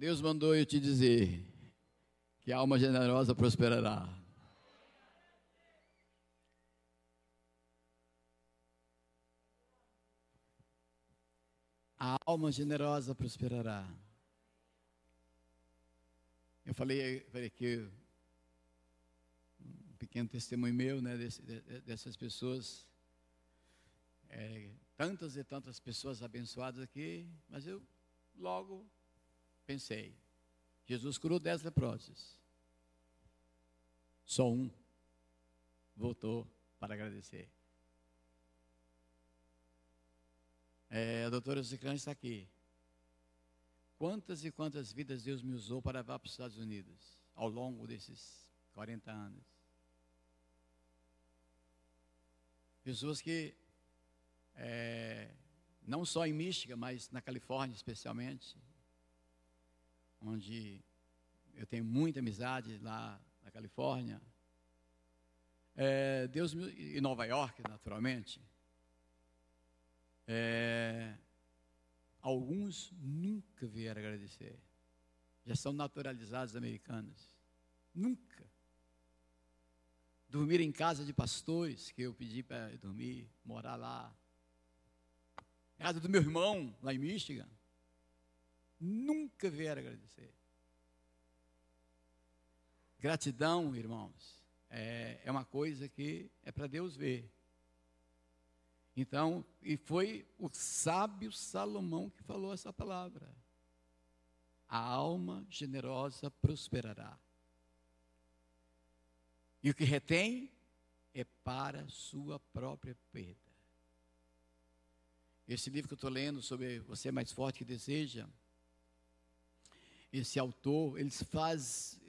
Deus mandou eu te dizer que a alma generosa prosperará. A alma generosa prosperará. Eu falei, falei que um pequeno testemunho meu, né, desse, dessas pessoas, é, tantas e tantas pessoas abençoadas aqui, mas eu logo pensei, Jesus curou dez leprosos, só um voltou para agradecer. É, a doutora Zicrã está aqui. Quantas e quantas vidas Deus me usou para levar para os Estados Unidos ao longo desses 40 anos? Pessoas que, é, não só em Michigan, mas na Califórnia especialmente, onde eu tenho muita amizade lá na Califórnia, é, Deus e Nova York, naturalmente. É, alguns nunca vieram agradecer. Já são naturalizados americanos. Nunca. Dormir em casa de pastores, que eu pedi para dormir, morar lá. Casa do meu irmão, lá em Michigan. Nunca vieram agradecer. Gratidão, irmãos, é, é uma coisa que é para Deus ver. Então, e foi o sábio Salomão que falou essa palavra. A alma generosa prosperará. E o que retém é para sua própria perda. Esse livro que eu estou lendo sobre Você é Mais Forte que Deseja, esse autor, ele faz,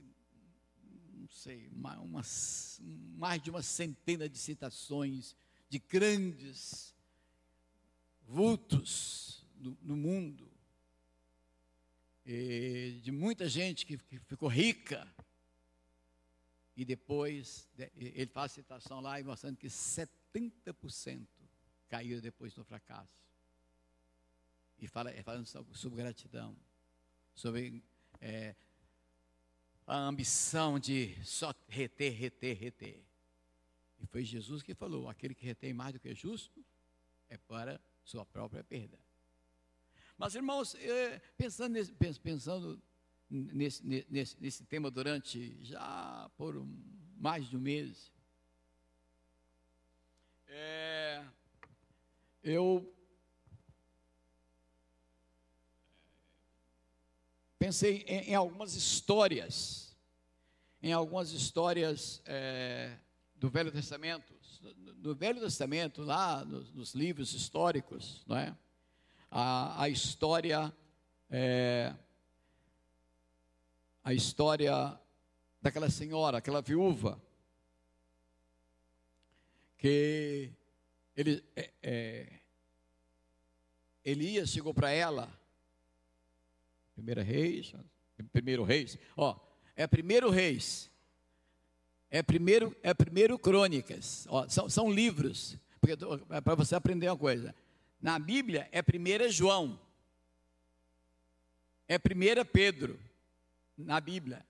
não sei, uma, mais de uma centena de citações de grandes vultos no, no mundo, de muita gente que, que, ficou rica, e depois, ele faz citação lá e mostrando que 70% caíram depois do fracasso. E fala, falando sobre gratidão, sobre é, a ambição de só reter, reter, reter. E foi Jesus que falou: aquele que retém mais do que é justo é para sua própria perda. Mas, irmãos, é, pensando, nesse, pensando nesse, nesse, nesse tema durante já por mais de um mês, é, eu pensei em, em, algumas histórias, em algumas histórias é, do Velho Testamento, no Velho Testamento, lá nos, nos livros históricos, não é? A, a história, é, a história daquela senhora, aquela viúva, que ele, é, é, Elias chegou para ela, primeira reis, primeiro reis, ó, é primeiro reis, é primeiro, é primeiro Crônicas. Ó, são, são livros. É para você aprender uma coisa. Na Bíblia é primeira João. É primeira Pedro. Na Bíblia.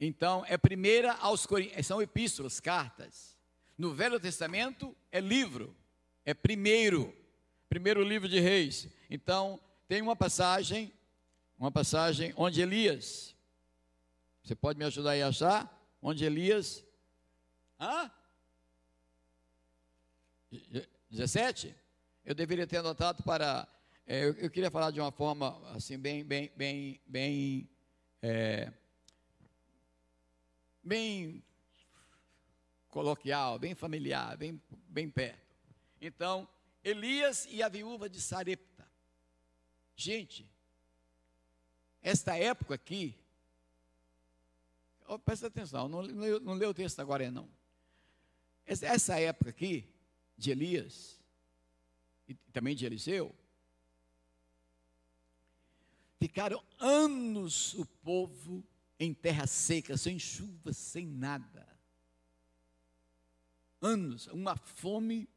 Então, é primeira aos Coríntios. São epístolas, cartas. No Velho Testamento é livro. É primeiro. Primeiro livro de reis. Então, tem uma passagem, uma passagem onde Elias, você pode me ajudar aí a achar? onde Elias. Hã? 17? Eu deveria ter anotado para. É, eu, eu, queria falar de uma forma assim, bem, bem, bem, bem. É, bem coloquial, bem familiar, bem, bem perto. Então, Elias e a viúva de Sarepta. Gente, esta época aqui oh, presta atenção, não, não, não lê o texto agora não. Essa época aqui, de Elias, e também de Eliseu, ficaram anos o povo em terra seca, sem chuva, sem nada. Anos, uma fome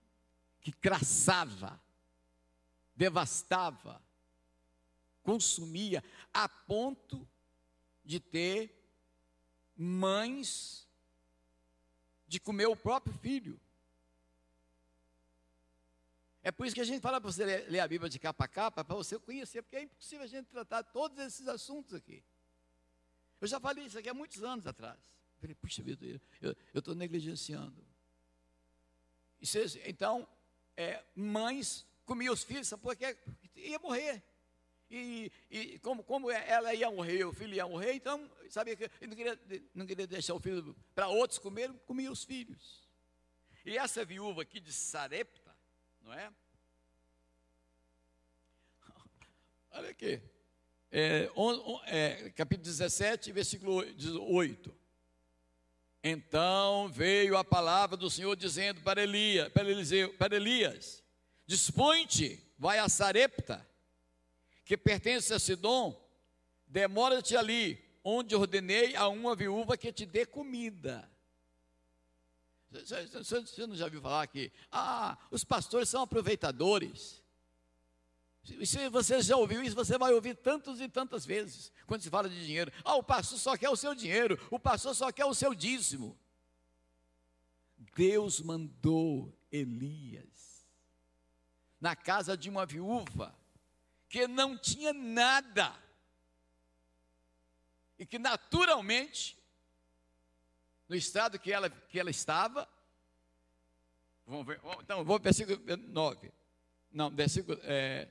que craçava, devastava. Consumia a ponto de ter mães de comer o próprio filho. É por isso que a gente fala para você ler a Bíblia de capa a capa, para você conhecer, porque é impossível a gente tratar todos esses assuntos aqui. Eu já falei isso aqui há muitos anos atrás. Eu falei, puxa vida, eu estou negligenciando. então, é, mães comiam os filhos, porque ia morrer. E, e como, como ela ia morrer, o filho ia morrer, então, sabia que não queria, não queria deixar o filho para outros comerem, comia os filhos. E essa viúva aqui de Sarepta, não é? Olha aqui, é, on, on, é, capítulo 17, versículo 8. Então veio a palavra do Senhor dizendo para Elias, para, Eliseu, para Elias dispõe-te, vai a Sarepta, que pertence a Sidom, demora-te ali, onde ordenei a uma viúva que te dê comida. Você não já viu falar que, ah, os pastores são aproveitadores. Se você já ouviu isso, você vai ouvir tantas e tantas vezes, quando se fala de dinheiro. Ah, o pastor só quer o seu dinheiro, o pastor só quer o seu dízimo. Deus mandou Elias na casa de uma viúva que não tinha nada. E que naturalmente, no estado que ela, que ela estava, vamos ver, então, vou versículo 9, não, versículo, é,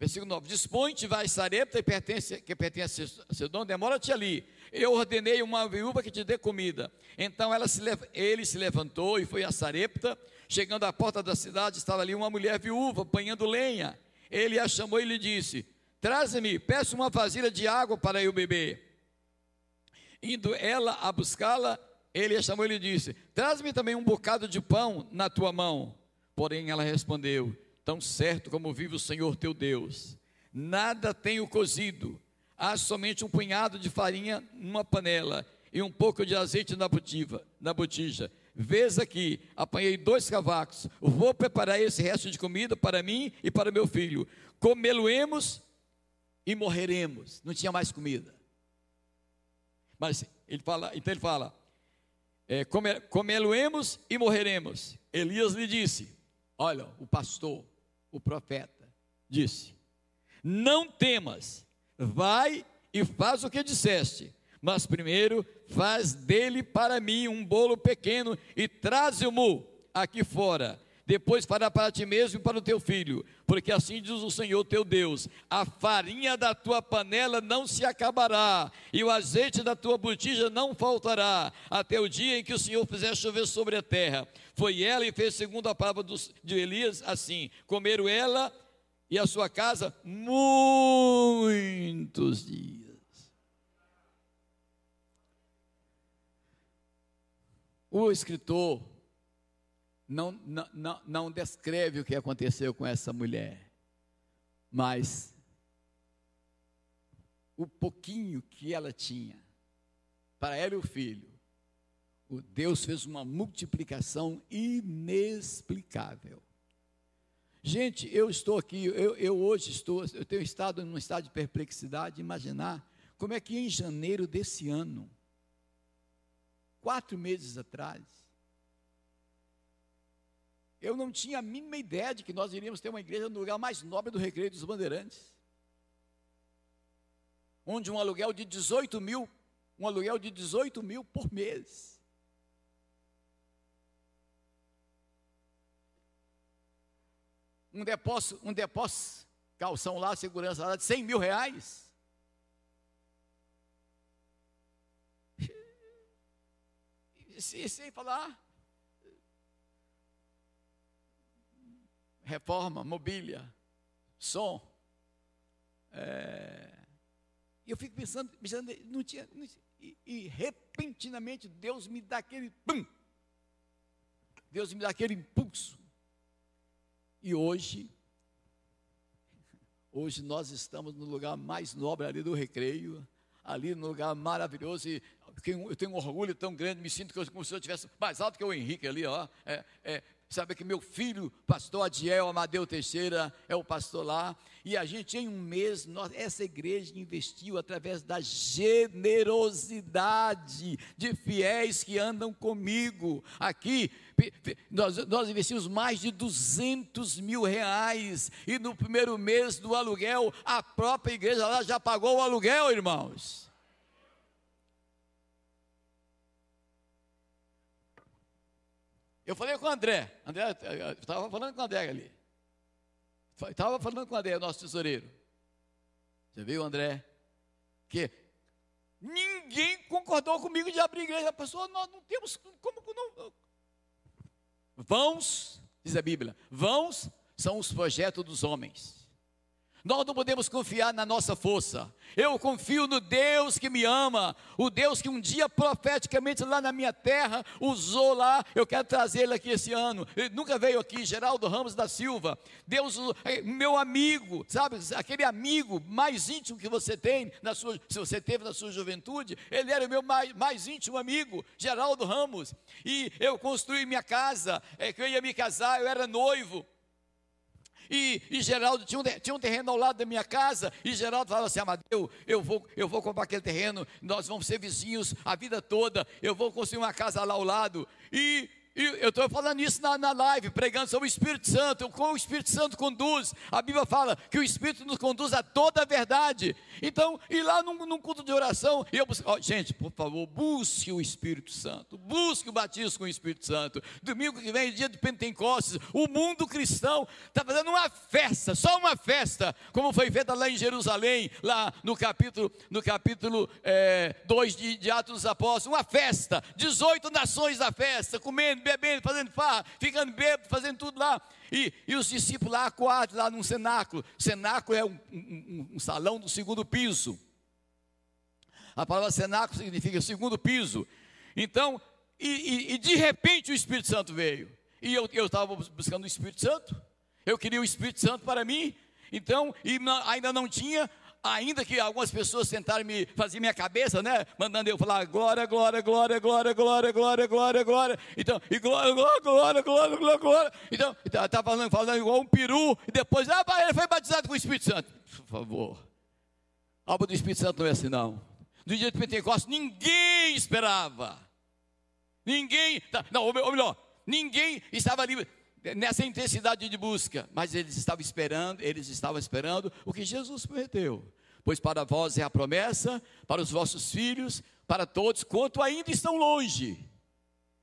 versículo 9, dispõe-te, vai Sarepta, que pertence, que pertence a seu dono, demora-te ali, eu ordenei uma viúva que te dê comida, então ela se, ele se levantou e foi a Sarepta, Chegando à porta da cidade, estava ali uma mulher viúva, apanhando lenha. Ele a chamou e lhe disse: Traze-me, peço uma vasilha de água para eu beber. Indo ela a buscá-la, ele a chamou e lhe disse: Traz-me também um bocado de pão na tua mão. Porém ela respondeu: Tão certo como vive o Senhor teu Deus, nada tenho cozido, há somente um punhado de farinha numa panela e um pouco de azeite na, botiva, na botija Vês aqui, apanhei dois cavacos, vou preparar esse resto de comida para mim e para meu filho. Comê-lo-emos e morreremos. Não tinha mais comida. Mas ele fala, então ele fala: é, comê-lo-emos e morreremos. Elias lhe disse: Olha, o pastor, o profeta, disse: Não temas, vai e faz o que disseste mas primeiro faz dele para mim um bolo pequeno e traze-o aqui fora. Depois fará para ti mesmo e para o teu filho, porque assim diz o Senhor teu Deus: a farinha da tua panela não se acabará, e o azeite da tua botija não faltará, até o dia em que o Senhor fizer chover sobre a terra. Foi ela e fez segundo a palavra de Elias, assim: comeram ela e a sua casa muitos dias. O escritor não, não, não, não descreve o que aconteceu com essa mulher, mas o pouquinho que ela tinha, para ela e o filho, o Deus fez uma multiplicação inexplicável. Gente, eu estou aqui, eu, eu, hoje estou, eu tenho estado num estado de perplexidade, imaginar como é que em janeiro desse ano, quatro meses atrás, eu não tinha a mínima ideia de que nós iríamos ter uma igreja no lugar mais nobre do Recreio dos Bandeirantes. Onde um aluguel de 18 mil, um aluguel de 18 mil por mês. Um depósito, um depósito, calção lá, segurança lá de 100 mil reais. E sem falar reforma, mobília, som. É, eu fico pensando, pensando não tinha, não tinha e, e, repentinamente Deus me dá aquele pum, Deus me dá aquele impulso. E hoje, hoje nós estamos no lugar mais nobre ali do recreio, ali no lugar maravilhoso, e eu tenho um orgulho tão grande, me sinto como se eu estivesse mais alto que o Henrique ali, ó. É, é, Sabe que meu filho, pastor Adiel Amadeu Teixeira, é o pastor lá. E a gente, em um mês, nós, essa igreja investiu através da generosidade de fiéis que andam comigo. Aqui, nós, nós investimos mais de 200 mil reais. E no primeiro mês do aluguel, a própria igreja lá já pagou o aluguel, irmãos. Eu falei com o André, André estava falando com o André ali. Estava falando com o André, nosso tesoureiro. Você viu, André? Que ninguém concordou comigo de abrir igreja. A pessoa, nós não temos como não. Vãos, diz a Bíblia, vãos são os projetos dos homens. Nós não podemos confiar na nossa força. Eu confio no Deus que me ama, o Deus que um dia profeticamente lá na minha terra usou lá. Eu quero trazer ele aqui esse ano. Ele nunca veio aqui, Geraldo Ramos da Silva. Deus, é, meu amigo, sabe, aquele amigo mais íntimo que você tem, na sua, se você teve na sua juventude, ele era o meu mais, mais íntimo amigo, Geraldo Ramos. E eu construí minha casa, é, que eu ia me casar, eu era noivo. E, e Geraldo tinha um, tinha um terreno ao lado da minha casa, e Geraldo falava assim: Amadeu, eu vou, eu vou comprar aquele terreno, nós vamos ser vizinhos a vida toda, eu vou construir uma casa lá ao lado. E eu estou falando isso na, na live, pregando sobre o Espírito Santo, como o Espírito Santo conduz. A Bíblia fala que o Espírito nos conduz a toda a verdade. Então, ir lá num, num culto de oração, e eu busco, oh, gente, por favor, busque o Espírito Santo, busque o batismo com o Espírito Santo. Domingo que vem, dia de Pentecostes, o mundo cristão está fazendo uma festa, só uma festa, como foi feita lá em Jerusalém, lá no capítulo, no capítulo 2 é, de, de Atos dos Apóstolos, uma festa, 18 nações da festa, comendo bebendo, fazendo farra, ficando bêbado, fazendo tudo lá. E, e os discípulos lá acuados, lá num cenáculo. Cenáculo é um, um, um salão do segundo piso. A palavra cenáculo significa segundo piso. Então, e, e, e, de repente o Espírito Santo veio. E eu estava buscando o Espírito Santo. Eu queria o Espírito Santo para mim. Então, e ainda não tinha, ainda que algumas pessoas tentaram me fazer minha cabeça, né? Mandando eu falar glória, glória, glória, glória, glória, glória, glória, glória. Então, e glória, glória, glória, glória, glória, glória. Então, estava tá falando, falando igual um peru, e depois, ah, ele foi batizado com o Espírito Santo. Por favor. A obra do Espírito Santo não é assim, não. No dia de Pentecostes, ninguém esperava. Ninguém, tá, não, ou melhor, ninguém estava ali nessa intensidade de busca, mas eles estavam esperando, eles estavam esperando o que Jesus prometeu. Pois para vós é a promessa, para os vossos filhos, para todos quanto ainda estão longe.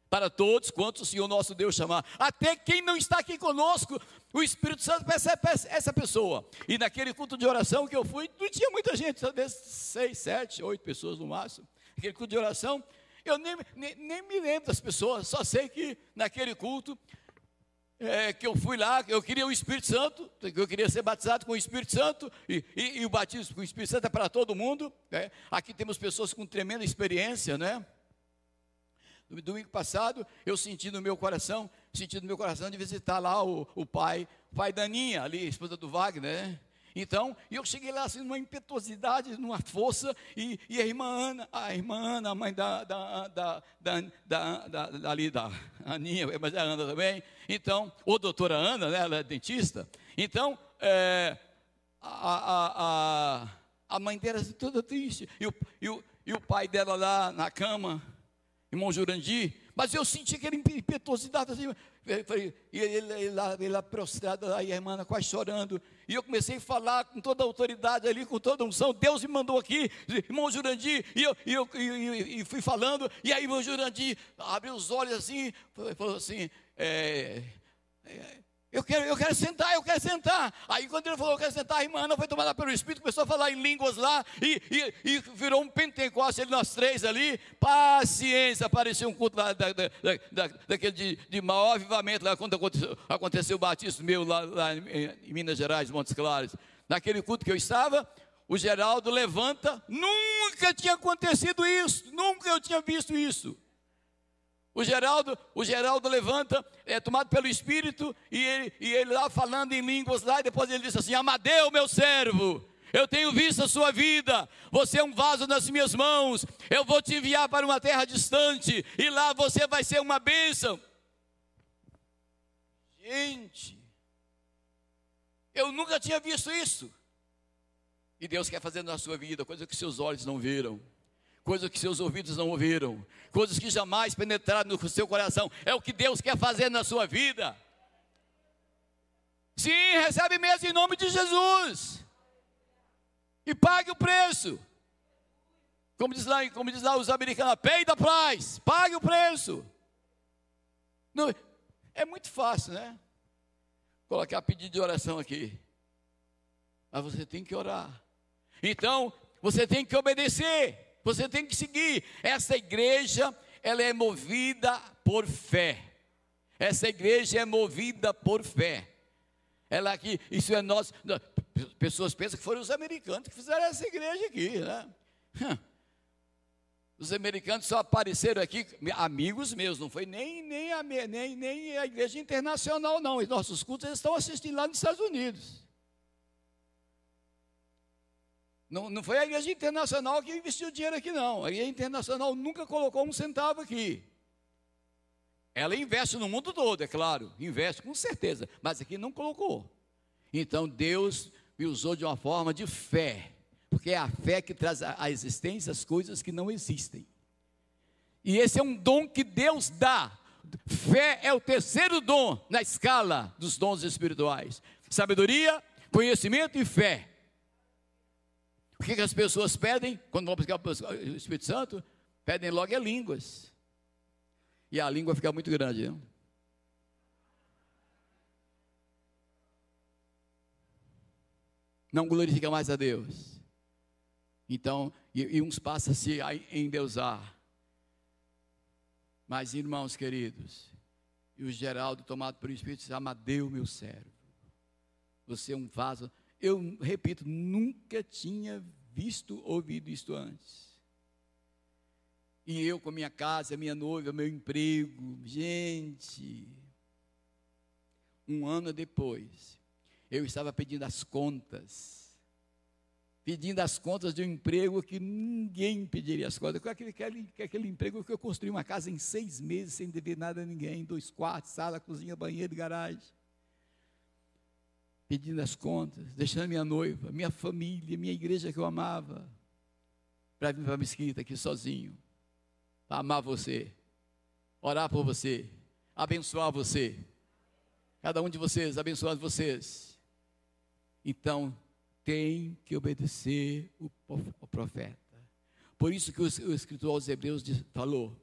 Para todos quanto o Senhor nosso Deus chamar. Até quem não está aqui conosco, o Espírito Santo percebe essa pessoa. E naquele culto de oração que eu fui, não tinha muita gente, talvez seis, sete, oito pessoas no máximo. Aquele culto de oração, eu nem, nem, nem me lembro das pessoas, só sei que naquele culto é, que eu fui lá, eu queria o Espírito Santo, eu queria ser batizado com o Espírito Santo, e, e, e o batismo com o Espírito Santo é para todo mundo. Né? Aqui temos pessoas com tremenda experiência, né? No domingo passado, eu senti no meu coração, senti no meu coração de visitar lá o, o pai, o pai da Aninha, ali, esposa do Wagner, né? Então, eu cheguei lá assim, numa impetuosidade, numa força, e, e a irmã Ana, a irmã Ana, a mãe da, da, da, da, da, da, da ali da Aninha, mas é a Ana também, então, ou doutora Ana, né, ela é dentista, então, é, a, a, a, a mãe dela assim, toda triste, e o, e, o, e o pai dela lá na cama, irmão Jurandir, mas eu senti aquela impetuosidade assim, e ele, lá, ele lá prostrado, a irmã quase chorando, e eu comecei a falar com toda a autoridade ali, com toda a unção. Deus me mandou aqui, irmão Jurandir, e eu, e eu e, e fui falando. E aí, irmão Jurandir abriu os olhos assim, falou assim: é, é, eu quero, eu quero sentar, eu quero sentar. Aí quando ele falou, eu quero sentar, a irmã Ana foi tomada pelo Espírito, começou a falar em línguas lá, e, e, e virou um pentecostes, ele, nós três ali, paciência, parecia um culto lá, da, da, da, daquele de, de maior avivamento, lá quando aconteceu, aconteceu o batismo meu lá, lá em, em Minas Gerais, Montes Claros. Naquele culto que eu estava, o Geraldo levanta, nunca tinha acontecido isso, nunca eu tinha visto isso. O Geraldo, o Geraldo levanta, é tomado pelo Espírito, e ele, e ele lá falando em línguas lá, e depois ele diz assim: Amadeu, meu servo, eu tenho visto a sua vida, você é um vaso nas minhas mãos, eu vou te enviar para uma terra distante, e lá você vai ser uma bênção. Gente, eu nunca tinha visto isso. E Deus quer fazer na sua vida coisa que seus olhos não viram, coisa que seus ouvidos não ouviram, coisas que jamais penetraram no seu coração. É o que Deus quer fazer na sua vida. Sim, recebe mesmo em nome de Jesus. E pague o preço. Como diz lá, como diz lá os americanos, pay the price, pague o preço. Não, é muito fácil, né? Colocar pedido de oração aqui. Mas você tem que orar. Então, você tem que obedecer, você tem que seguir. Essa igreja, ela é movida por fé. Essa igreja é movida por fé. Ela aqui, isso é nosso. Pessoas pensam que foram os americanos que fizeram essa igreja aqui, né? Os americanos só apareceram aqui, amigos meus, não foi nem, nem, a, nem, nem a igreja internacional, não. Os nossos cultos eles estão assistindo lá nos Estados Unidos. Não, não foi a igreja internacional que investiu dinheiro aqui, não. A igreja internacional nunca colocou um centavo aqui. Ela investe no mundo todo, é claro, investe com certeza, mas aqui não colocou. Então Deus me usou de uma forma de fé, porque é a fé que traz à existência as coisas que não existem. E esse é um dom que Deus dá. Fé é o terceiro dom na escala dos dons espirituais: sabedoria, conhecimento e fé. O que, que as pessoas pedem quando vão buscar o Espírito Santo? Pedem logo é línguas. E a língua fica muito grande. Não? não glorifica mais a Deus. Então, e, e uns passam-se a endeusar. Mas, irmãos queridos, e o Geraldo, tomado por Espírito, se Amadeu, meu servo. Você é um vaso eu repito, nunca tinha visto, ouvido isto antes. E eu com minha casa, minha noiva, meu emprego, gente. Um ano depois, eu estava pedindo as contas. Pedindo as contas de um emprego que ninguém pediria as contas. Com aquele, aquele, aquele emprego que eu construí uma casa em seis meses, sem dever nada a ninguém. Dois quartos, sala, cozinha, banheiro, garagem pedindo as contas, deixando minha noiva, minha família, minha igreja que eu amava, para vir para a mesquita aqui sozinho, para amar você, orar por você, abençoar você, cada um de vocês, abençoando vocês. Então, tem que obedecer o profeta. Por isso que o escritor aos Hebreus falou: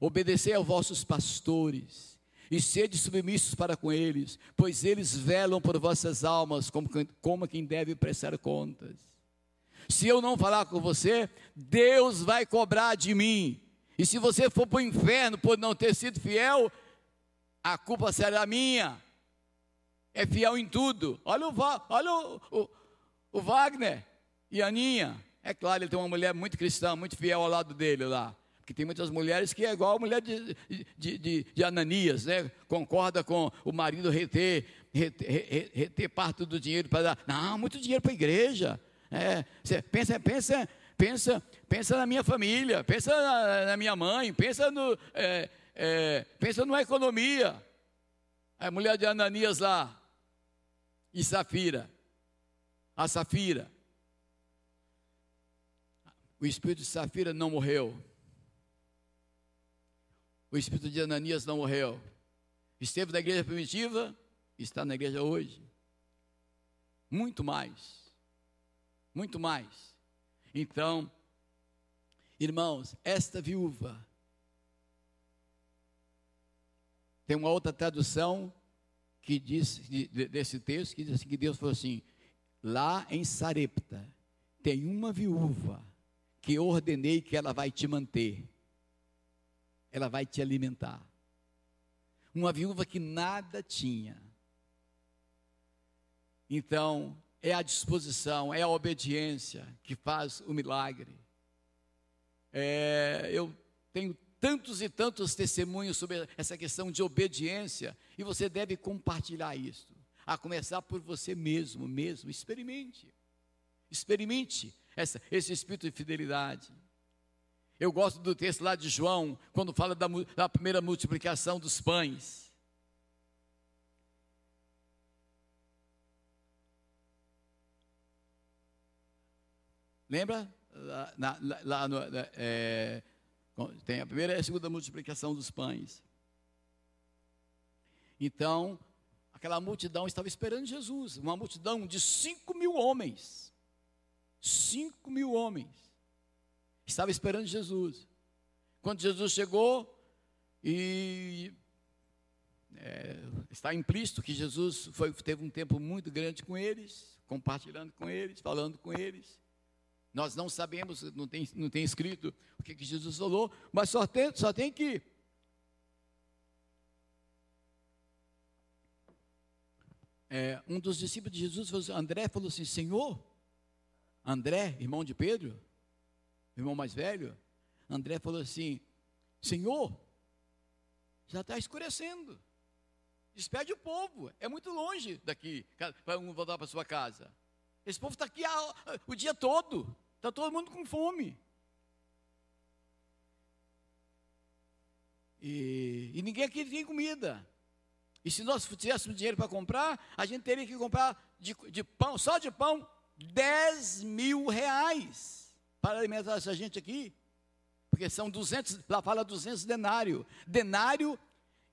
obedecer aos vossos pastores e sede submissos para com eles, pois eles velam por vossas almas como, como quem deve prestar contas. Se eu não falar com você, Deus vai cobrar de mim. E se você for para o inferno por não ter sido fiel, a culpa será minha. É fiel em tudo. Olha o, olha o, o, o Wagner e a Aninha. É claro, ele tem uma mulher muito cristã, muito fiel ao lado dele lá. Porque tem muitas mulheres que é igual a mulher de, de, de, de Ananias, né? Concorda com o marido reter, reter, reter parte do dinheiro para dar. Não, muito dinheiro para a igreja. É, você pensa, pensa, pensa, pensa na minha família, pensa na, na minha mãe, pensa no, é, é, pensa numa economia. A mulher de Ananias lá e Safira, a Safira. O espírito de Safira não morreu o espírito de Ananias não morreu. Esteve na igreja primitiva, está na igreja hoje. Muito mais. Muito mais. Então, irmãos, esta viúva tem uma outra tradução que diz desse texto que diz assim, que Deus falou assim: lá em Sarepta tem uma viúva que ordenei que ela vai te manter ela vai te alimentar. Uma viúva que nada tinha. Então, é a disposição, é a obediência que faz o milagre. É, eu tenho tantos e tantos testemunhos sobre essa questão de obediência, e você deve compartilhar isso. A começar por você mesmo, mesmo. Experimente. Experimente essa, esse espírito de fidelidade. Eu gosto do texto lá de João, quando fala da, da primeira multiplicação dos pães. Lembra? Lá, na, lá no, é, tem a primeira e a segunda multiplicação dos pães. Então, aquela multidão estava esperando Jesus, uma multidão de 5 mil homens. 5 mil homens. Estava esperando Jesus. Quando Jesus chegou, e é, está implícito que Jesus foi, teve um tempo muito grande com eles, compartilhando com eles, falando com eles. Nós não sabemos, não tem, não tem escrito o que, que Jesus falou, mas só tem, só tem que. É, um dos discípulos de Jesus, assim, André, falou assim: Senhor, André, irmão de Pedro, irmão mais velho, André falou assim: Senhor, já está escurecendo. Despede o povo, é muito longe daqui, para um voltar para sua casa. Esse povo está aqui o dia todo, está todo mundo com fome. E, e, ninguém aqui tem comida. E se nós tivéssemos dinheiro para comprar, a gente teria que comprar de, de, pão, só de pão, 10 mil reais para alimentar essa gente aqui. Porque são 200, lá fala 200 denário. Denário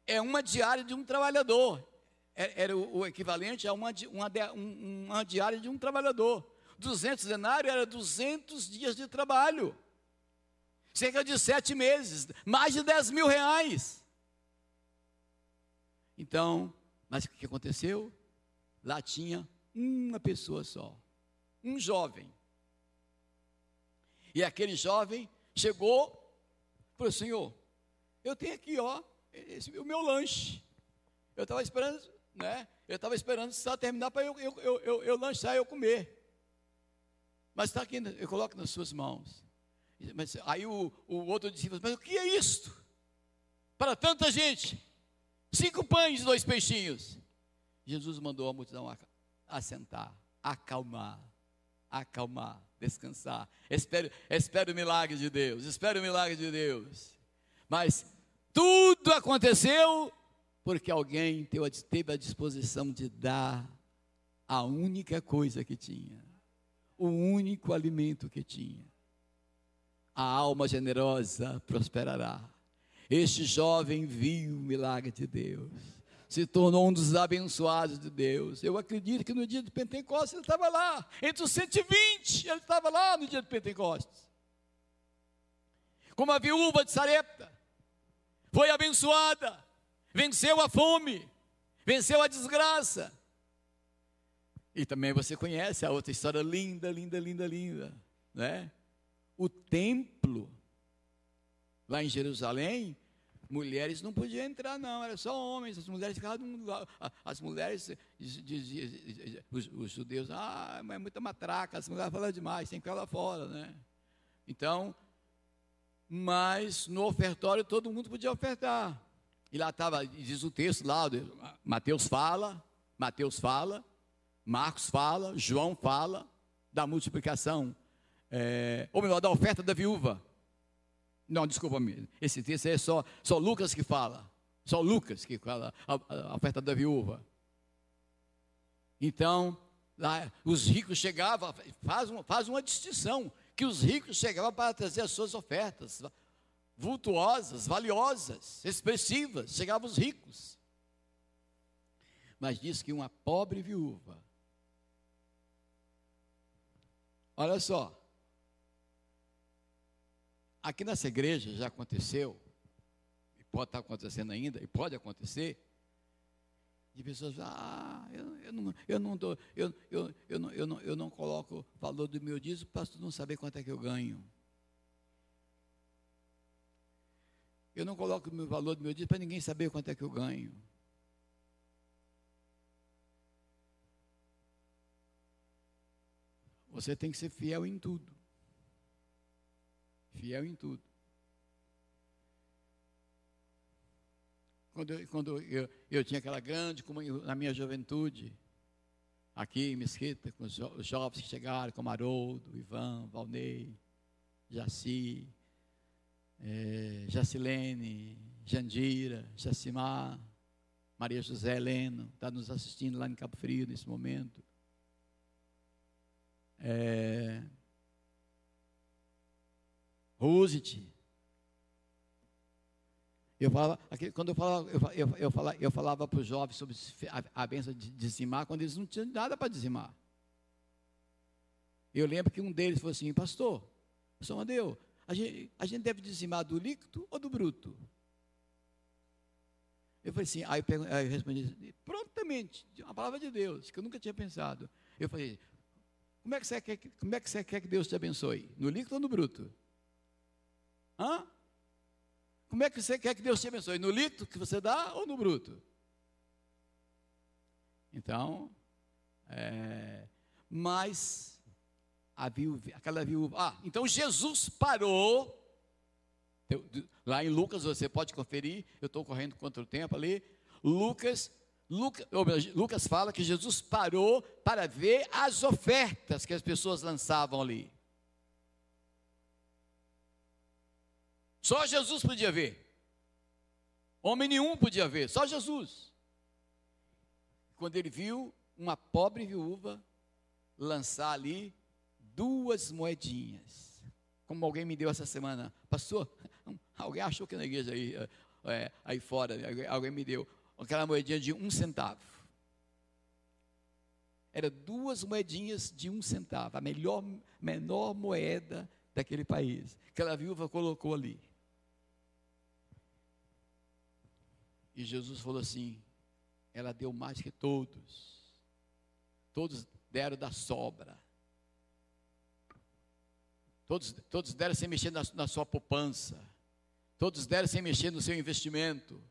é uma diária de um trabalhador. É, era o, equivalente a uma, uma, uma diária de um trabalhador. 200 denários era 200 dias de trabalho. Cerca de sete meses, mais de 10 mil reais. Então, mas o que aconteceu? Lá tinha uma pessoa só, um jovem. E aquele jovem chegou, falou: Senhor, eu tenho aqui, ó, esse, o meu lanche. Eu estava esperando, né? Eu estava esperando só terminar para eu, eu, eu, eu, eu lanchar eu comer. Mas está aqui, eu coloco nas suas mãos. Mas, aí o, o outro disse, mas o que é isto? Para tanta gente. Cinco pães e dois peixinhos. Jesus mandou a multidão assentar, acalmar, acalmar, descansar. Espere, espere o milagre de Deus, espere o milagre de Deus. Mas tudo aconteceu porque alguém teve a disposição de dar a única coisa que tinha, o único alimento que tinha. A alma generosa prosperará. Este jovem viu o milagre de Deus, se tornou um dos abençoados de Deus. Eu acredito que no dia de Pentecostes ele estava lá, entre os 120, ele estava lá no dia de Pentecostes. Como a viúva de Sarepta, foi abençoada, venceu a fome, venceu a desgraça. E também você conhece a outra história linda, linda, linda, linda, né? O templo lá em Jerusalém, mulheres não podiam entrar não, era só homens, as mulheres ficavam as mulheres diziam, os, os, judeus, ah, é muita matraca, as mulheres falam demais, tem que ficar lá fora, né? Então, mas no ofertório todo mundo podia ofertar. E lá estava, diz o texto lá, Mateus fala, Mateus fala, Marcos fala, João fala da multiplicação, é, ou melhor, da oferta da viúva. Não, desculpa, esse texto é só, só Lucas que fala, só Lucas que fala a, a oferta da viúva. Então, lá, os ricos chegavam, faz uma, faz uma distinção que os ricos chegavam para trazer as suas ofertas, vultuosas, valiosas, expressivas, chegavam os ricos. Mas diz que uma pobre viúva, olha só, aqui nessa igreja já aconteceu, e pode estar acontecendo ainda, e pode acontecer, de pessoas, ah, eu, eu, não, eu, não, eu, eu, eu, não, eu, não, eu não coloco valor do meu dízimo para não saber quanto é que eu ganho. Eu não coloco o valor do meu dízimo para ninguém saber quanto é que eu ganho. Você tem que ser fiel em tudo. Fiel em tudo. Quando, eu, quando eu, eu tinha aquela grande comunhão na minha juventude, aqui em Mesquita, com os, jo, os jovens que chegaram, como Haroldo, Ivan, Valnei, Jaci, é, Jacilene, Jandira, Jacimar, Maria José Helena, está nos assistindo lá em Cabo Frio nesse momento. É, Use-te. Eu falava, quando eu falava, eu, eu, falava, eu falava para os jovens sobre a, a benção de dizimar, quando eles não tinham nada para dizimar. Eu lembro que um deles falou assim, pastor, pastor Amadeu, a gente, a gente deve dizimar do líquido ou do bruto? Eu falei assim, aí eu, aí eu respondi prontamente, uma palavra de Deus, que eu nunca tinha pensado. Eu falei, como é que você quer, como é que, você quer que Deus te abençoe? No líquido ou no bruto? Hã? Como é que você quer que Deus te abençoe? No líquido que você dá ou no bruto? Então, é, mas a viúva, aquela viúva. Ah, então Jesus parou. Lá em Lucas, você pode conferir, eu estou correndo contra o tempo ali. Lucas, Lucas, Lucas fala que Jesus parou para ver as ofertas que as pessoas lançavam ali. Só Jesus podia ver. Homem nenhum podia ver, só Jesus. Quando ele viu uma pobre viúva lançar ali duas moedinhas, como alguém me deu essa semana, pastor, alguém achou que na igreja aí, é, aí fora, alguém me deu aquela moedinha de um centavo. Era duas moedinhas de um centavo, a melhor, menor moeda daquele país. Aquela viúva colocou ali. E Jesus falou assim: ela deu mais que todos. Todos deram da sobra. Todos, todos deram sem mexer na, na sua poupança. Todos deram sem mexer no seu investimento.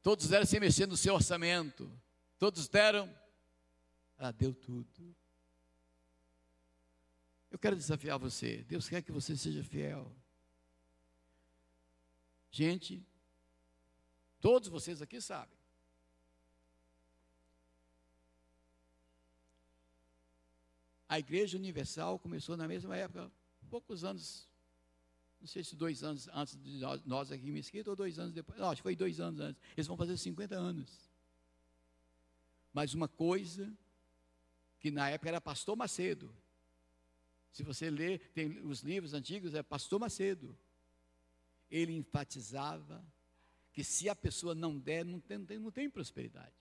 Todos deram sem mexer no seu orçamento. Todos deram. Ela deu tudo. Eu quero desafiar você. Deus quer que você seja fiel. Gente, Todos vocês aqui sabem. A Igreja Universal começou na mesma época, poucos anos, não sei se dois anos antes de nós aqui em Mesquita ou dois anos depois, não, acho que foi dois anos antes. Eles vão fazer 50 anos. Mas uma coisa que na época era Pastor Macedo. Se você ler, tem os livros antigos, é Pastor Macedo. Ele enfatizava que se a pessoa não der, não tem, não tem, não tem prosperidade.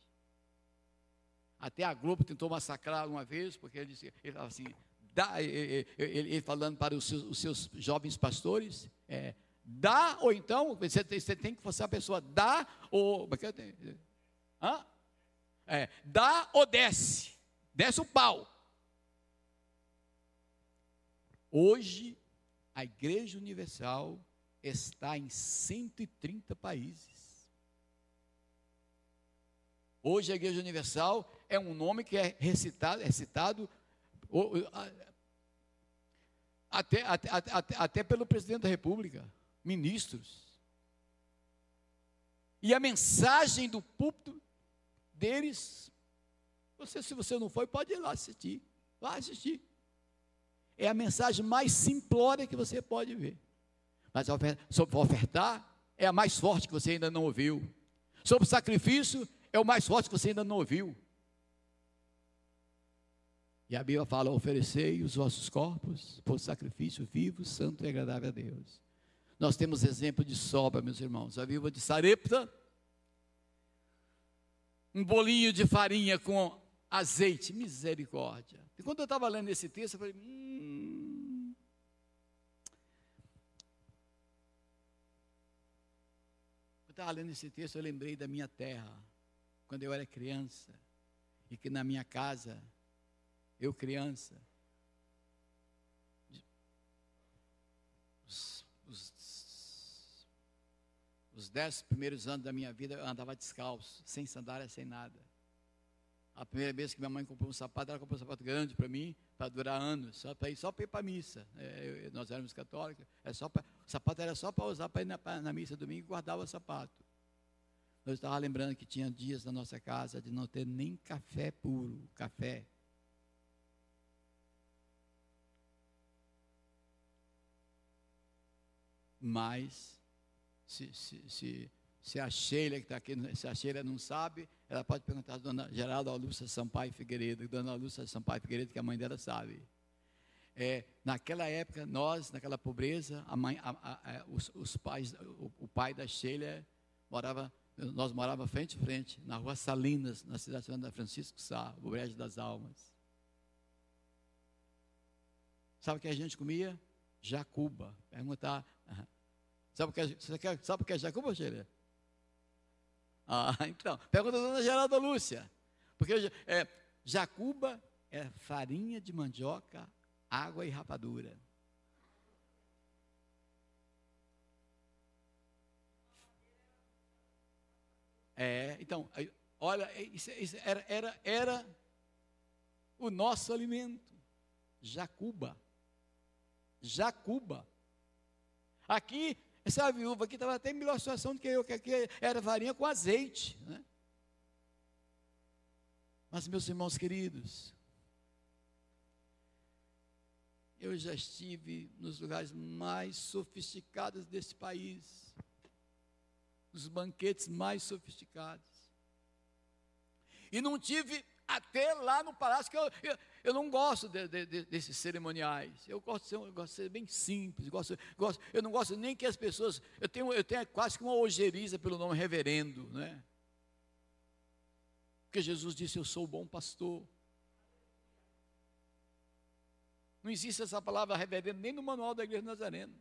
Até a Globo tentou massacrar uma vez, porque ele disse, ele falava assim, dá, ele, ele, ele falando para os seus, os seus, jovens pastores, é, dá ou então, você você tem que forçar a pessoa, dá ou, é hã? É, dá ou desce, desce o pau. Hoje, a Igreja Universal está em 130 países. Hoje a Igreja Universal é um nome que é recitado, é citado até, até, até, até pelo presidente da República, ministros. E a mensagem do púlpito deles, você, se você não foi, pode ir lá assistir. Vá assistir. É a mensagem mais simplória que você pode ver. Mas sobre ofertar, é a mais forte que você ainda não ouviu. Sobre sacrifício, é o mais forte que você ainda não ouviu. E a Bíblia fala: oferecei os vossos corpos por sacrifício vivo, santo e agradável a Deus. Nós temos exemplo de sobra, meus irmãos. A viúva de Sarepta, um bolinho de farinha com azeite, misericórdia. E quando eu estava lendo esse texto, eu falei: hum, estava lendo esse texto, eu lembrei da minha terra, quando eu era criança, e que na minha casa, eu criança, os, os, os dez primeiros anos da minha vida eu andava descalço, sem sandália, sem nada. A primeira vez que minha mãe comprou um sapato, ela comprou um sapato grande para mim, para durar anos, só para ir, só para ir para a missa. É, nós éramos católicos, é só pra, o sapato era só para usar para ir na, na, missa domingo e guardava o sapato. Eu estava lembrando que tinha dias na nossa casa de não ter nem café puro, café. Mas, se, se, se se a Sheila que está aqui, se a Sheila não sabe, ela pode perguntar a dona Geralda Lúcia Sampaio Figueiredo, dona Lúcia Sampaio Figueiredo, que a mãe dela sabe. é, naquela época, nós, naquela pobreza, a mãe, a, a, os, os, pais, o, o, pai da Sheila morava, nós morávamos frente a frente, na rua Salinas, na cidade de Santa Francisco Sá, o Brejo das Almas. Sabe o que a gente comia? Jacuba. Perguntar. Sabe o que é, sabe o que é jacuba, Sheila? Ah, então. Pergunta a dona Geralda Lúcia. Porque é, jacuba é farinha de mandioca água e rapadura. É, então, olha, isso, isso era, era, era o nosso alimento. Jacuba. Jacuba. Aqui, essa viúva aqui estava até em melhor situação do que eu, que aqui era farinha com azeite. Né? Mas, meus irmãos queridos, eu já estive nos lugares mais sofisticados desse país, nos banquetes mais sofisticados. E não tive até lá no palácio, que eu, eu, eu não gosto de, de, de, desses cerimoniais. Eu gosto, de ser, eu gosto de ser bem simples. Gosto, gosto, eu não gosto nem que as pessoas. Eu tenho, eu tenho quase que uma ojeriza pelo nome reverendo, né? Porque Jesus disse: Eu sou o bom pastor. Não existe essa palavra reverendo nem no manual da igreja nazarena.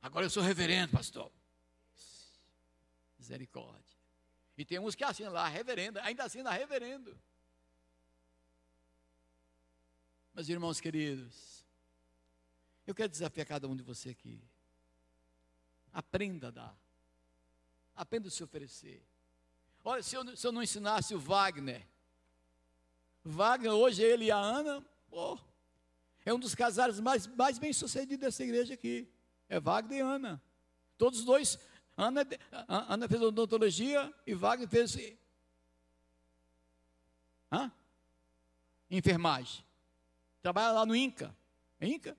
Agora eu sou reverendo, pastor. Misericórdia. E tem uns que assinam lá, reverenda, ainda assina reverendo. Mas irmãos queridos, eu quero desafiar cada um de vocês aqui. Aprenda a dar. Aprenda a se oferecer. Olha, se eu, se eu não ensinasse o Wagner Wagner, hoje ele e a Ana, oh, é um dos casais mais, mais bem sucedidos dessa igreja aqui. É Wagner e Ana. Todos dois, Ana, Ana fez odontologia e Wagner fez hã? enfermagem. Trabalha lá no INCA. É INCA?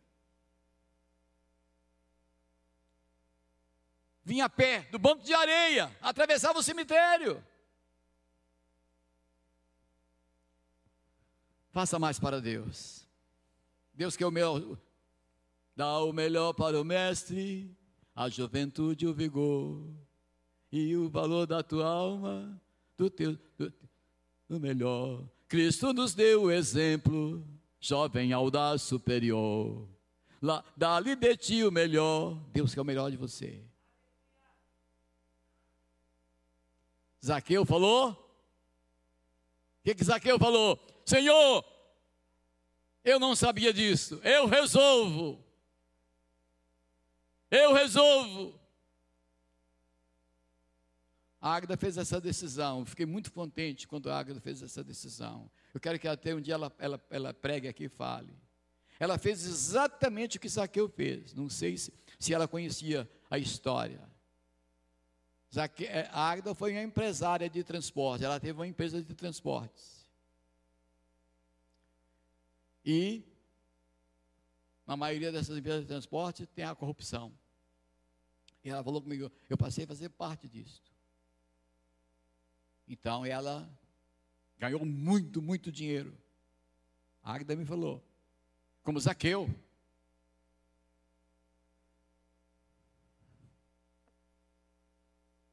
Vinha a pé do banco de areia, atravessava o cemitério. Faça mais para Deus. Deus quer o melhor. Dá o melhor para o mestre, a juventude, o vigor e o valor da tua alma, do teu, do, do melhor. Cristo nos deu o exemplo, jovem audaz superior. Dá-lhe de ti o melhor. Deus quer o melhor de você. Zaqueu falou? O que, que Zaqueu falou? Senhor, eu não sabia disso, eu resolvo. Eu resolvo. A Águeda fez essa decisão. Fiquei muito contente quando a Águeda fez essa decisão. Eu quero que até um dia ela, ela, ela pregue aqui e fale. Ela fez exatamente o que Zaqueu fez. Não sei se, se ela conhecia a história. Zaque, a Águeda foi uma empresária de transporte. Ela teve uma empresa de transportes. E na maioria dessas empresas de transporte tem a corrupção. E ela falou comigo, eu passei a fazer parte disso. Então ela ganhou muito, muito dinheiro. A Agda me falou, como Zaqueu.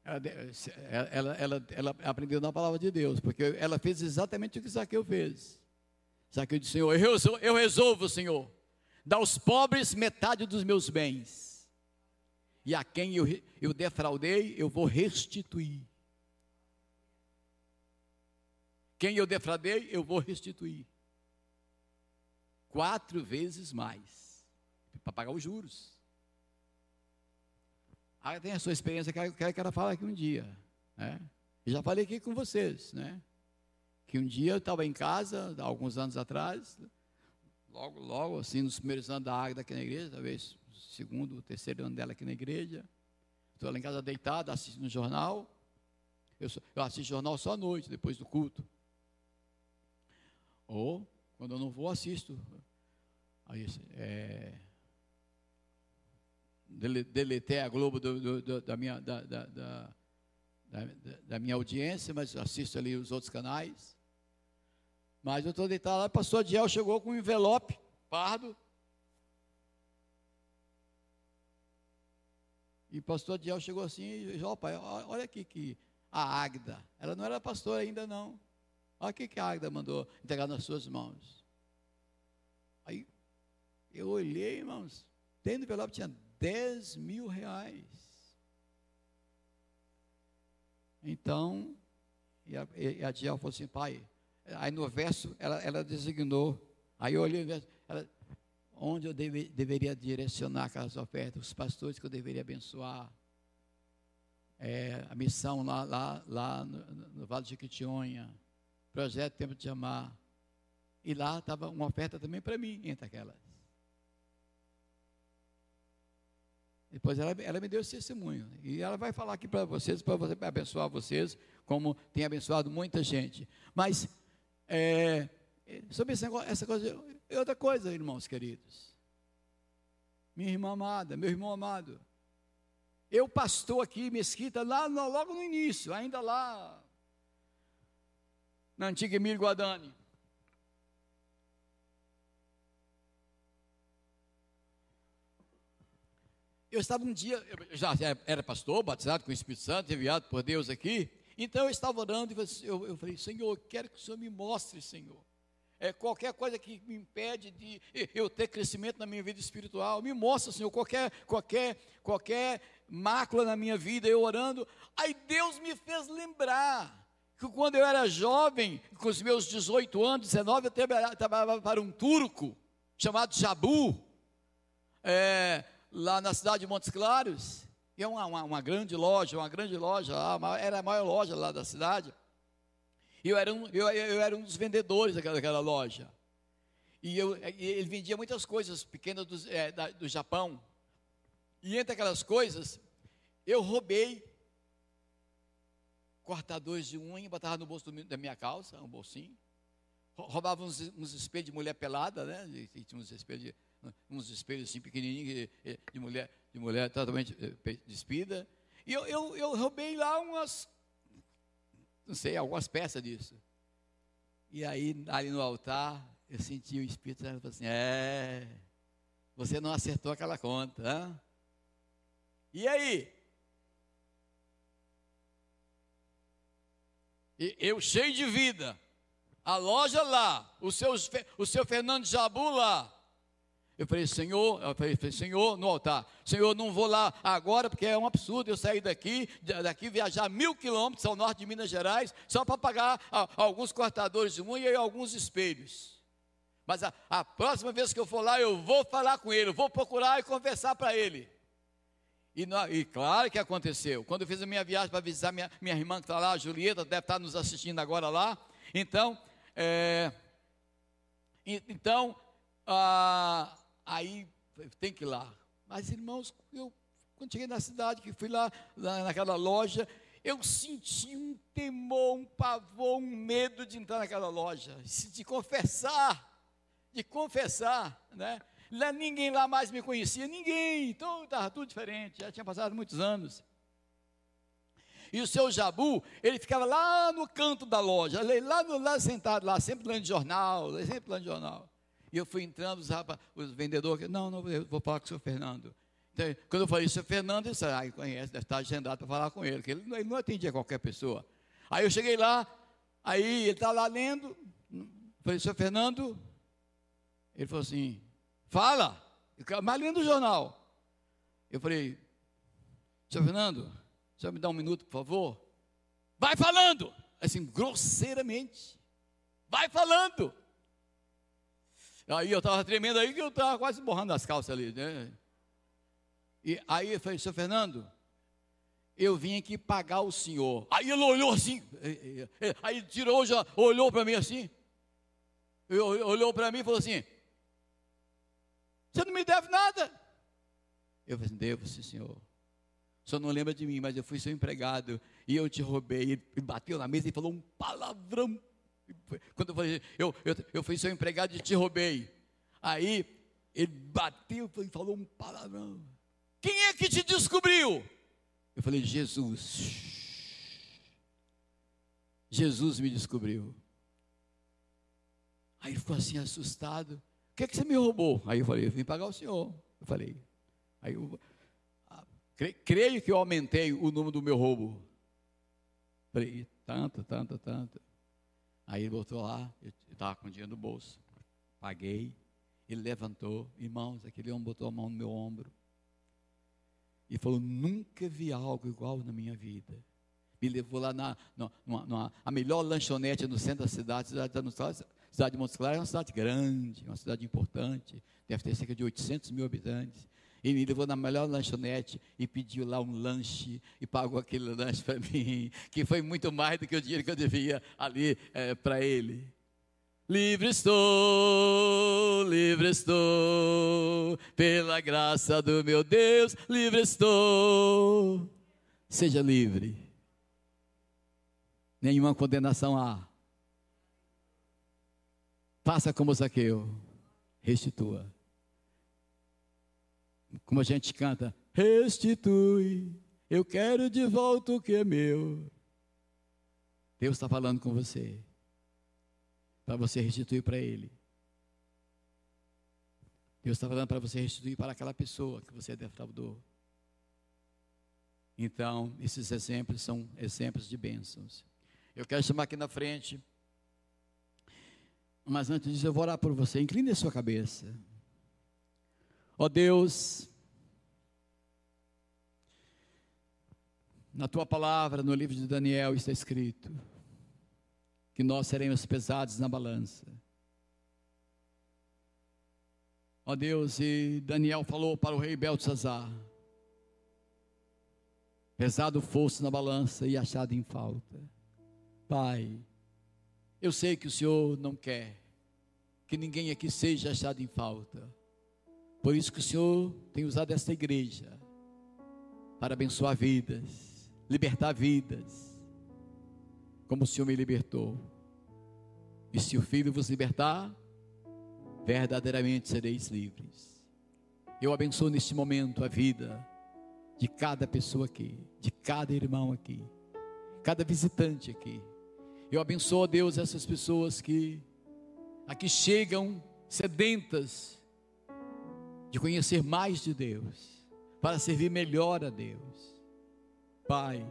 Ela, ela, ela, ela, aprendeu na palavra de Deus, porque ela fez exatamente o que Zaqueu fez. Zaqueu disse, Senhor, eu eu resolvo, Senhor, dar aos pobres metade dos meus bens. E a quem eu, eu defraudei, eu vou restituir. Quem eu defraudei, eu vou restituir. Quatro vezes mais. Para pagar os juros. Ah, tem a sua experiência, quero, quero que ela fale aqui um dia. Né? já falei aqui com vocês, né? que um dia eu estava em casa, há alguns anos atrás, logo, logo, assim, nos primeiros anos da Águeda aqui na igreja, talvez segundo, terceiro ano dela aqui na igreja. Estou lá em casa deitado, assistindo o jornal. Eu, eu assisto jornal só à noite, depois do culto. Ou, quando eu não vou, assisto. Aí, é, deletei a Globo do, do, do, da, minha, da, da, da, da minha audiência, mas assisto ali os outros canais. Mas eu estou deitado lá, o pastor Adiel chegou com um envelope pardo. E o pastor Adiel chegou assim e ó pai, olha aqui que a Águida, ela não era pastora ainda não. Olha o que a Águida mandou entregar nas suas mãos. Aí eu olhei, irmãos, dentro do envelope tinha 10 mil reais. Então, e a, e a Diel falou assim, pai, aí no verso ela, ela designou, aí eu olhei o verso, ela, onde eu deve, deveria direcionar aquelas ofertas, os pastores que eu deveria abençoar, é, a missão lá, lá, lá no, no Vale de Quitionha, projeto Tempo de Amar, e lá estava uma oferta também para mim, entre aquelas. Depois ela, ela, me deu esse testemunho. E ela vai falar aqui para vocês, para você, abençoar vocês, como tem abençoado muita gente. Mas, é, sobre esse negócio, essa coisa, e outra coisa, irmãos queridos. Minha irmã amada, meu irmão amado. Eu pastor aqui, mesquita, lá no, logo no início, ainda lá, na antiga Emílio Guadani. Eu estava um dia, eu já era pastor, batizado com o Espírito Santo, enviado por Deus aqui. Então eu estava orando e eu, eu falei, Senhor, quero que o Senhor me mostre, Senhor. É, qualquer coisa que me impede de eu ter crescimento na minha vida espiritual, me mostra, Senhor, qualquer, qualquer, qualquer mácula na minha vida, eu orando. Aí Deus me fez lembrar que quando eu era jovem, com os meus 18 anos, 19, eu trabalhava para um turco chamado Jabu. É, lá na cidade de Montes Claros, é uma, uma, uma, grande loja, uma grande loja era a maior loja lá da cidade. E eu era um, eu, eu era um dos vendedores daquela, daquela loja. E eu, ele vendia muitas coisas pequenas do, é, da, do Japão. E entre aquelas coisas, eu roubei cortadores de unha, botava no bolso do, da minha calça, um bolsinho. Roubava uns, uns espelhos de mulher pelada, né? Tinha uns espelhos de uns espelhos assim pequenininhos de mulher, de mulher totalmente eh, despida. E eu, eu, eu roubei lá umas, não sei, algumas peças disso. E aí, ali no altar, eu senti o Espírito Santo assim: É, você não acertou aquela conta. Hein? E aí? E eu cheio de vida, a loja lá, o seu, o seu Fernando Jabu lá, eu falei, Senhor, eu falei, Senhor, no altar, Senhor, não vou lá agora, porque é um absurdo eu sair daqui, daqui viajar mil quilômetros ao norte de Minas Gerais, só para pagar a, alguns cortadores de unha e alguns espelhos. Mas a, a, próxima vez que eu for lá, eu vou falar com ele, eu vou procurar e conversar para ele. E, e, claro que aconteceu. Quando eu fiz a minha viagem para visitar minha, minha irmã que está lá, a Julieta, deve estar nos assistindo agora lá. Então, é, então, ah, Aí tem que ir lá. Mas, irmãos, eu, quando cheguei na cidade, que fui lá, lá naquela loja, eu senti um temor, um pavor, um medo de entrar naquela loja, de confessar, de confessar, né? Lá, ninguém lá mais me conhecia, ninguém, então estava tudo diferente, já tinha passado muitos anos. E o seu Jabu, ele ficava lá no canto da loja, lá, no, lá sentado, lá, sempre lendo jornal, sempre lendo jornal. E eu fui entrando, os, os vendedores, não, não, eu vou falar com o senhor Fernando. Então, quando eu falei, senhor Fernando, ele ah, conhece, deve estar agendado para falar com ele, porque ele, ele não atendia qualquer pessoa. Aí eu cheguei lá, aí ele está lá lendo, falei, senhor Fernando, ele falou assim, fala, mas lendo o jornal. Eu falei, senhor Fernando, o senhor me dá um minuto, por favor? Vai falando, assim, grosseiramente, vai falando. Aí eu estava tremendo aí que eu estava quase borrando as calças ali, né? E aí eu falei, seu Fernando, eu vim aqui pagar o senhor. Aí ele olhou assim, aí tirou, já olhou para mim assim, olhou para mim e falou assim: Você não me deve nada? Eu falei, devo sim, senhor. O senhor não lembra de mim, mas eu fui seu empregado e eu te roubei. Ele bateu na mesa e falou um palavrão quando eu falei, eu, eu, eu fui seu empregado e te roubei. Aí ele bateu e falou um palavrão. Quem é que te descobriu? Eu falei, Jesus. Jesus me descobriu. Aí ele ficou assim assustado. O que, é que você me roubou? Aí eu falei, eu vim pagar o senhor. Eu falei. Aí eu, ah, creio que eu aumentei o número do meu roubo. Falei, tanto, tanto, tanto. Aí botou lá, eu estava com dinheiro no bolso. Paguei. Ele levantou, irmãos, aquele homem botou a mão no meu ombro. E falou: Nunca vi algo igual na minha vida. Me levou lá na, na, na a melhor lanchonete no centro da cidade. Cidade, cidade de Montes Claros é uma cidade grande, uma cidade importante. Deve ter cerca de 800 mil habitantes. Ele me levou na melhor lanchonete e pediu lá um lanche e pagou aquele lanche para mim, que foi muito mais do que o dinheiro que eu devia ali é, para ele. Livre estou, livre estou, pela graça do meu Deus, livre estou. Seja livre. Nenhuma condenação há. Faça como Zaqueu, restitua. Como a gente canta, restitui, eu quero de volta o que é meu. Deus está falando com você para você restituir para Ele. Deus está falando para você restituir para aquela pessoa que você defraudou. Então, esses exemplos são exemplos de bênçãos. Eu quero chamar aqui na frente, mas antes disso eu vou orar por você. Incline a sua cabeça. Ó oh Deus, na tua palavra, no livro de Daniel, está escrito: que nós seremos pesados na balança. Ó Deus, e Daniel falou para o rei Beltzazar: pesado fosse na balança e achado em falta. Pai, eu sei que o Senhor não quer que ninguém aqui seja achado em falta. Por isso que o Senhor tem usado esta igreja para abençoar vidas, libertar vidas como o Senhor me libertou. E se o Filho vos libertar, verdadeiramente sereis livres. Eu abençoo neste momento a vida de cada pessoa aqui, de cada irmão aqui, cada visitante aqui. Eu abençoo, Deus, essas pessoas que aqui chegam sedentas de conhecer mais de Deus, para servir melhor a Deus. Pai,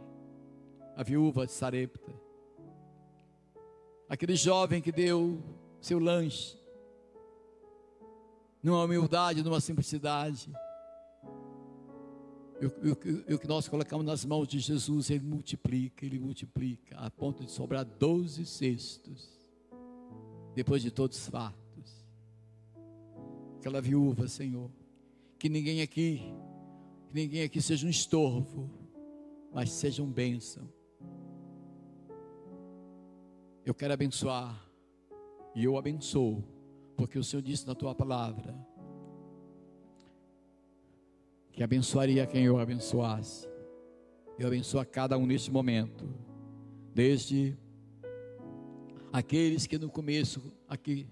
a viúva de Sarepta, aquele jovem que deu seu lanche, numa humildade, numa simplicidade. E o que nós colocamos nas mãos de Jesus, Ele multiplica, Ele multiplica, a ponto de sobrar doze cestos, depois de todos os fartos. Aquela viúva, Senhor, que ninguém aqui, que ninguém aqui seja um estorvo, mas seja um bênção eu quero abençoar, e eu abençoo, porque o Senhor disse na tua palavra que abençoaria quem eu abençoasse. Eu abençoo a cada um neste momento, desde aqueles que no começo aqui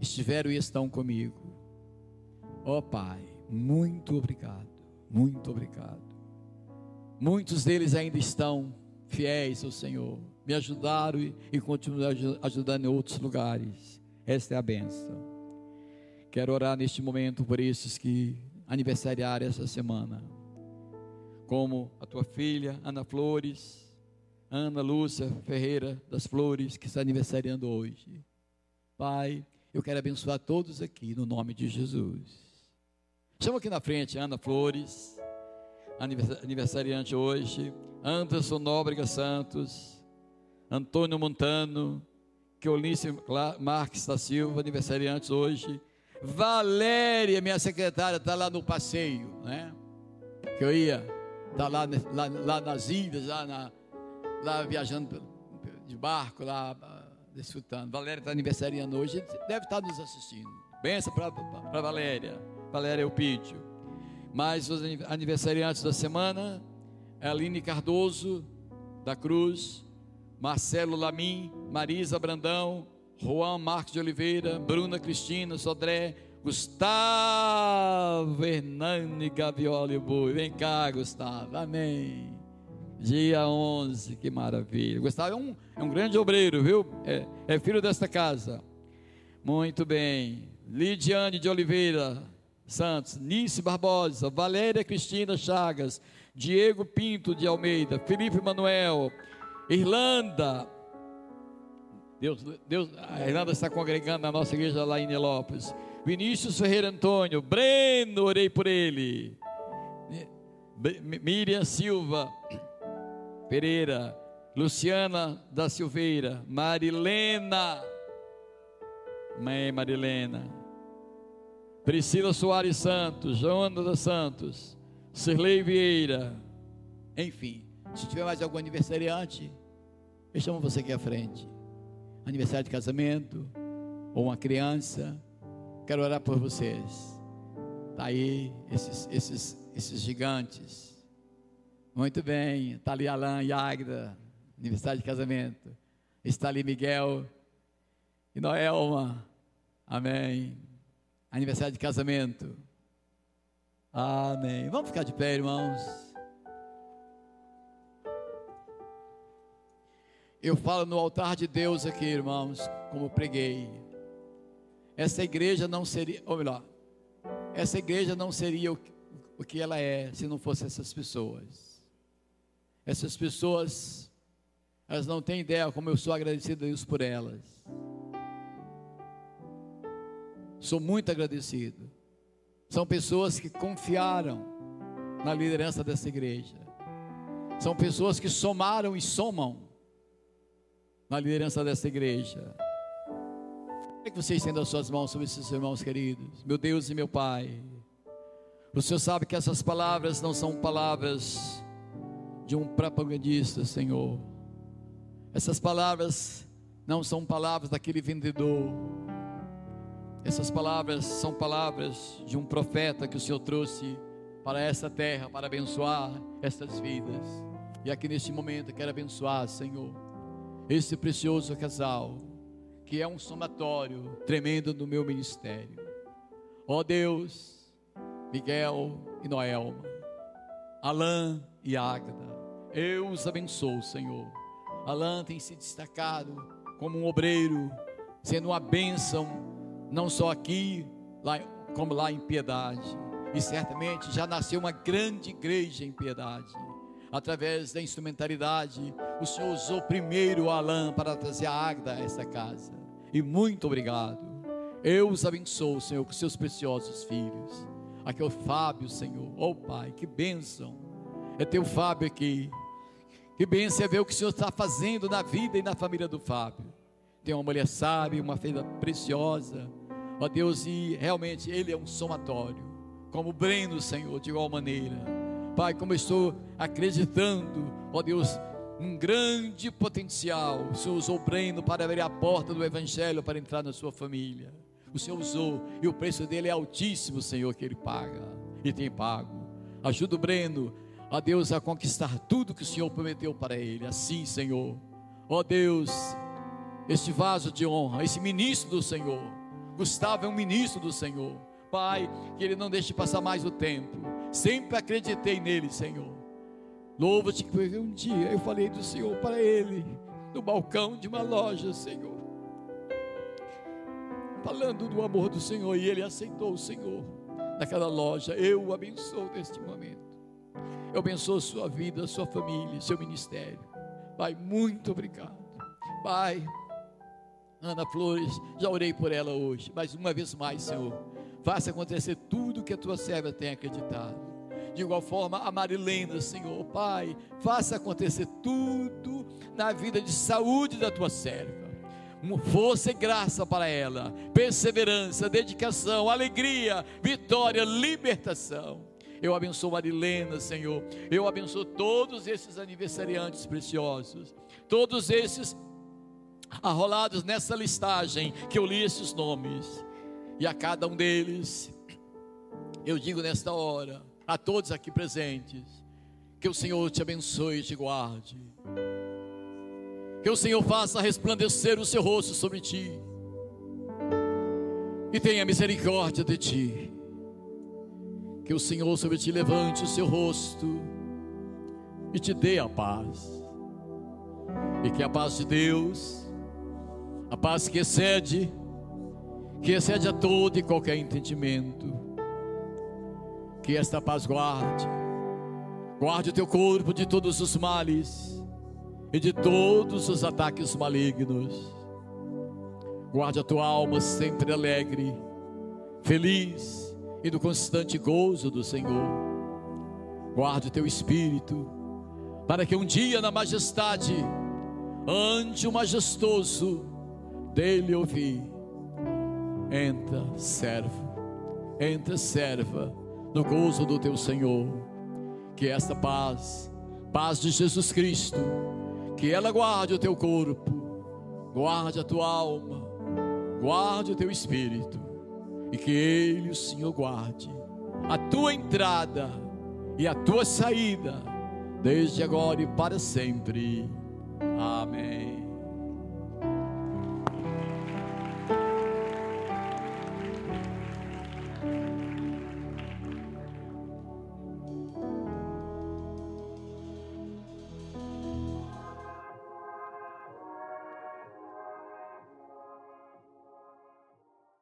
estiveram e estão comigo. Ó oh, Pai, muito obrigado, muito obrigado. Muitos deles ainda estão fiéis ao Senhor me ajudaram e, e continuam ajudando em outros lugares. Esta é a benção. Quero orar neste momento por esses que aniversariaram essa semana, como a tua filha Ana Flores, Ana Lúcia Ferreira das Flores, que está aniversariando hoje. Pai, eu quero abençoar todos aqui no nome de Jesus. Chama aqui na frente Ana Flores, aniversariante hoje, Anderson Nóbrega Santos, Antônio Montano, Keolice Marques da Silva, aniversariantes hoje. Valéria, minha secretária, está lá no passeio, né? Que eu ia, está lá, lá, lá, nas ilhas, lá, na, lá viajando de barco, lá desfrutando. Valéria está aniversariando hoje, deve estar nos assistindo. Benção para Valéria, Valéria Eupídio. Mas os aniversariantes da semana, Aline Cardoso, da Cruz, Marcelo Lamin, Marisa Brandão, Juan Marcos de Oliveira, Bruna Cristina Sodré, Gustavo Hernani Gavioli Bui. Vem cá, Gustavo. Amém. Dia 11, que maravilha. Gustavo é um, é um grande obreiro, viu? É, é filho desta casa. Muito bem. Lidiane de Oliveira Santos, Nice Barbosa, Valéria Cristina Chagas, Diego Pinto de Almeida, Felipe Manuel, Irlanda. Deus, Deus, a Irlanda está congregando na nossa igreja lá em Nelópolis. Vinícius Ferreira Antônio, Breno, orei por ele. Miriam Silva Pereira, Luciana da Silveira, Marilena, mãe Marilena, Priscila Soares Santos, Joana dos Santos, Sirlei Vieira, enfim, se tiver mais algum aniversariante, eu chamo você aqui à frente. Aniversário de casamento, ou uma criança, quero orar por vocês. Está aí, esses, esses, esses gigantes. Muito bem, está ali Alain e Agda, aniversário de casamento. Está ali Miguel e Noelma, amém. Aniversário de casamento. Amém. Vamos ficar de pé, irmãos. Eu falo no altar de Deus aqui, irmãos, como preguei. Essa igreja não seria, ou melhor, essa igreja não seria o, que ela é se não fosse essas pessoas. Essas pessoas, elas não têm ideia como eu sou agradecido a Deus por elas. Sou muito agradecido. São pessoas que confiaram na liderança dessa igreja. São pessoas que somaram e somam na liderança dessa igreja. Queria que vocês estendam as suas mãos sobre esses irmãos queridos. Meu Deus e meu Pai. O Senhor sabe que essas palavras não são palavras de um propagandista, Senhor. Essas palavras não são palavras daquele vendedor essas palavras são palavras de um profeta que o Senhor trouxe para essa terra, para abençoar essas vidas. E aqui neste momento eu quero abençoar, Senhor, esse precioso casal, que é um somatório tremendo do meu ministério. Ó oh Deus, Miguel e Noelma, Alain e Ágata, eu os abençoo, Senhor. Alain tem se destacado como um obreiro, sendo uma bênção não só aqui, lá, como lá em Piedade. E certamente já nasceu uma grande igreja em Piedade. Através da instrumentalidade, o Senhor usou primeiro o Alain para trazer a Agda a essa casa. E muito obrigado. Eu os abençoo, Senhor, com seus preciosos filhos. Aqui é o Fábio, Senhor. Oh Pai, que bênção. É teu Fábio aqui. Que bênção é ver o que o Senhor está fazendo na vida e na família do Fábio tem uma mulher sábia, uma filha preciosa. Ó Deus, e realmente Ele é um somatório. Como o Breno, Senhor, de igual maneira. Pai, como eu estou acreditando, ó Deus, um grande potencial. O Senhor usou o Breno para abrir a porta do Evangelho para entrar na sua família. O Senhor usou, e o preço dele é altíssimo, Senhor, que ele paga e tem pago. Ajuda o Breno, ó Deus, a conquistar tudo que o Senhor prometeu para ele. Assim, Senhor, ó Deus, este vaso de honra, esse ministro do Senhor. Gustavo é um ministro do Senhor. Pai, que ele não deixe passar mais o tempo. Sempre acreditei nele, Senhor. Louva-te que um dia eu falei do Senhor para ele, no balcão de uma loja, Senhor. Falando do amor do Senhor, e ele aceitou o Senhor naquela loja. Eu o abençoo neste momento. Eu abençoo sua vida, sua família, seu ministério. Pai, muito obrigado. Pai, Ana Flores, já orei por ela hoje, mas uma vez mais, Senhor, faça acontecer tudo que a tua serva tem acreditado. De igual forma, a Marilena, Senhor, Pai, faça acontecer tudo na vida de saúde da tua serva. Força e graça para ela, perseverança, dedicação, alegria, vitória, libertação. Eu abençoo Marilena, Senhor. Eu abençoo todos esses aniversariantes preciosos, todos esses arrolados nessa listagem que eu li esses nomes. E a cada um deles, eu digo nesta hora, a todos aqui presentes, que o Senhor te abençoe e te guarde. Que o Senhor faça resplandecer o seu rosto sobre ti. E tenha misericórdia de ti. Que o Senhor sobre ti levante o seu rosto e te dê a paz. E que a paz de Deus a paz que excede que excede a todo e qualquer entendimento. Que esta paz guarde, guarde o teu corpo de todos os males e de todos os ataques malignos. Guarde a tua alma sempre alegre, feliz e no constante gozo do Senhor. Guarde o teu espírito, para que um dia na majestade, ante o majestoso, dele ouvir. Entra, servo, entra, serva, no gozo do teu Senhor. Que esta paz, paz de Jesus Cristo, que ela guarde o teu corpo, guarde a tua alma, guarde o teu espírito, e que Ele, o Senhor, guarde a tua entrada e a tua saída, desde agora e para sempre. Amém.